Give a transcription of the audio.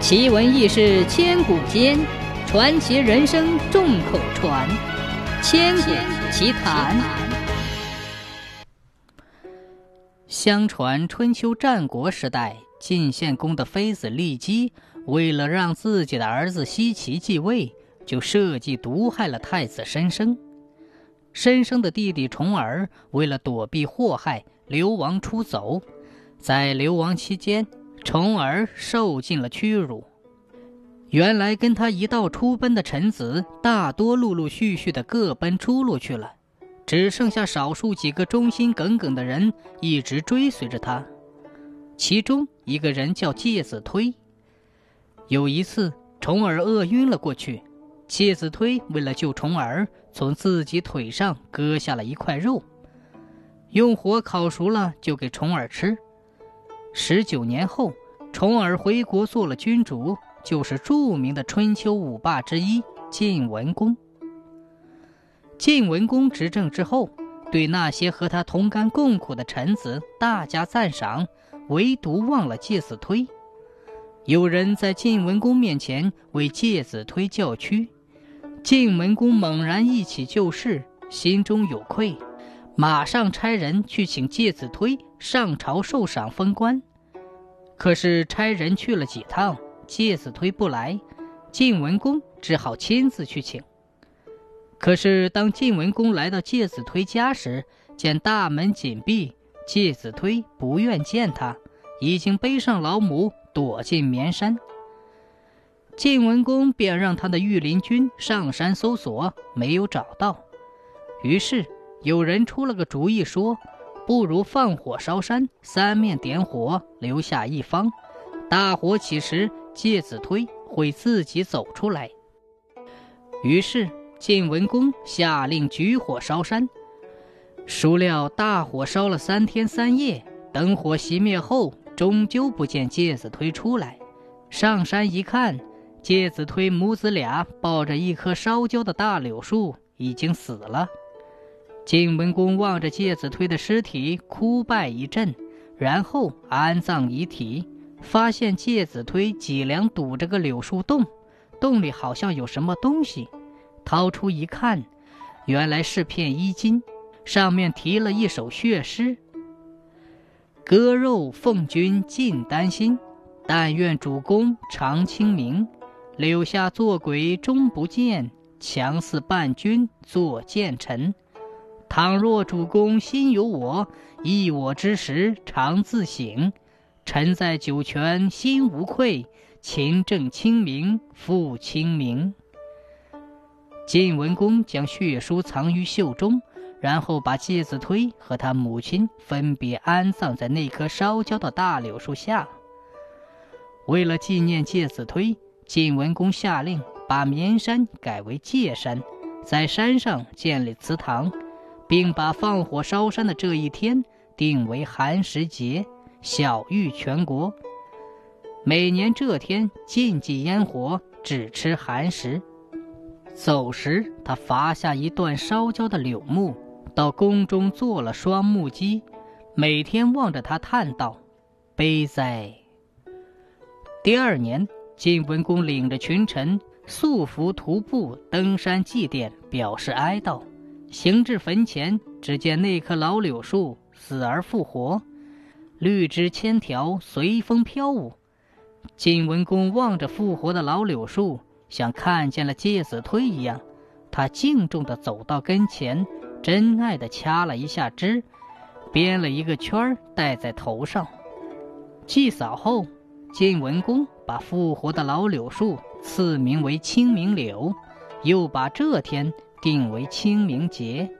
奇闻异事千古间，传奇人生众口传。千古奇谈。相传春秋战国时代，晋献公的妃子骊姬，为了让自己的儿子奚齐继位，就设计毒害了太子申生。申生的弟弟重耳为了躲避祸害，流亡出走。在流亡期间，重耳受尽了屈辱。原来跟他一道出奔的臣子，大多陆陆续续的各奔出路去了，只剩下少数几个忠心耿耿的人一直追随着他。其中一个人叫介子推。有一次，重耳饿晕了过去，介子推为了救重耳，从自己腿上割下了一块肉，用火烤熟了就给重耳吃。十九年后，重耳回国做了君主，就是著名的春秋五霸之一晋文公。晋文公执政之后，对那些和他同甘共苦的臣子大加赞赏，唯独忘了介子推。有人在晋文公面前为介子推叫屈，晋文公猛然忆起旧事，心中有愧。马上差人去请介子推上朝受赏封官，可是差人去了几趟，介子推不来，晋文公只好亲自去请。可是当晋文公来到介子推家时，见大门紧闭，介子推不愿见他，已经背上老母躲进绵山。晋文公便让他的御林军上山搜索，没有找到，于是。有人出了个主意，说：“不如放火烧山，三面点火，留下一方。大火起时，介子推会自己走出来。”于是晋文公下令举火烧山。孰料大火烧了三天三夜，等火熄灭后，终究不见介子推出来。上山一看，介子推母子俩抱着一棵烧焦的大柳树，已经死了。晋文公望着介子推的尸体，哭拜一阵，然后安葬遗体。发现介子推脊梁堵着个柳树洞，洞里好像有什么东西。掏出一看，原来是片衣襟，上面题了一首血诗：“割肉奉君尽丹心，但愿主公常清明。柳下做鬼终不见，强似伴君作谏臣。”倘若主公心有我，忆我之时常自省。臣在九泉心无愧，勤政清明复清明。晋文公将血书藏于袖中，然后把介子推和他母亲分别安葬在那棵烧焦的大柳树下。为了纪念介子推，晋文公下令把绵山改为界山，在山上建立祠堂。并把放火烧山的这一天定为寒食节，晓谕全国。每年这天禁忌烟火，只吃寒食。走时，他伐下一段烧焦的柳木，到宫中做了双木屐，每天望着他叹道：“悲哉！”第二年，晋文公领着群臣素服徒步登山祭奠，表示哀悼。行至坟前，只见那棵老柳树死而复活，绿枝千条随风飘舞。晋文公望着复活的老柳树，像看见了介子推一样，他敬重地走到跟前，真爱地掐了一下枝，编了一个圈儿戴在头上。祭扫后，晋文公把复活的老柳树赐名为清明柳，又把这天。定为清明节。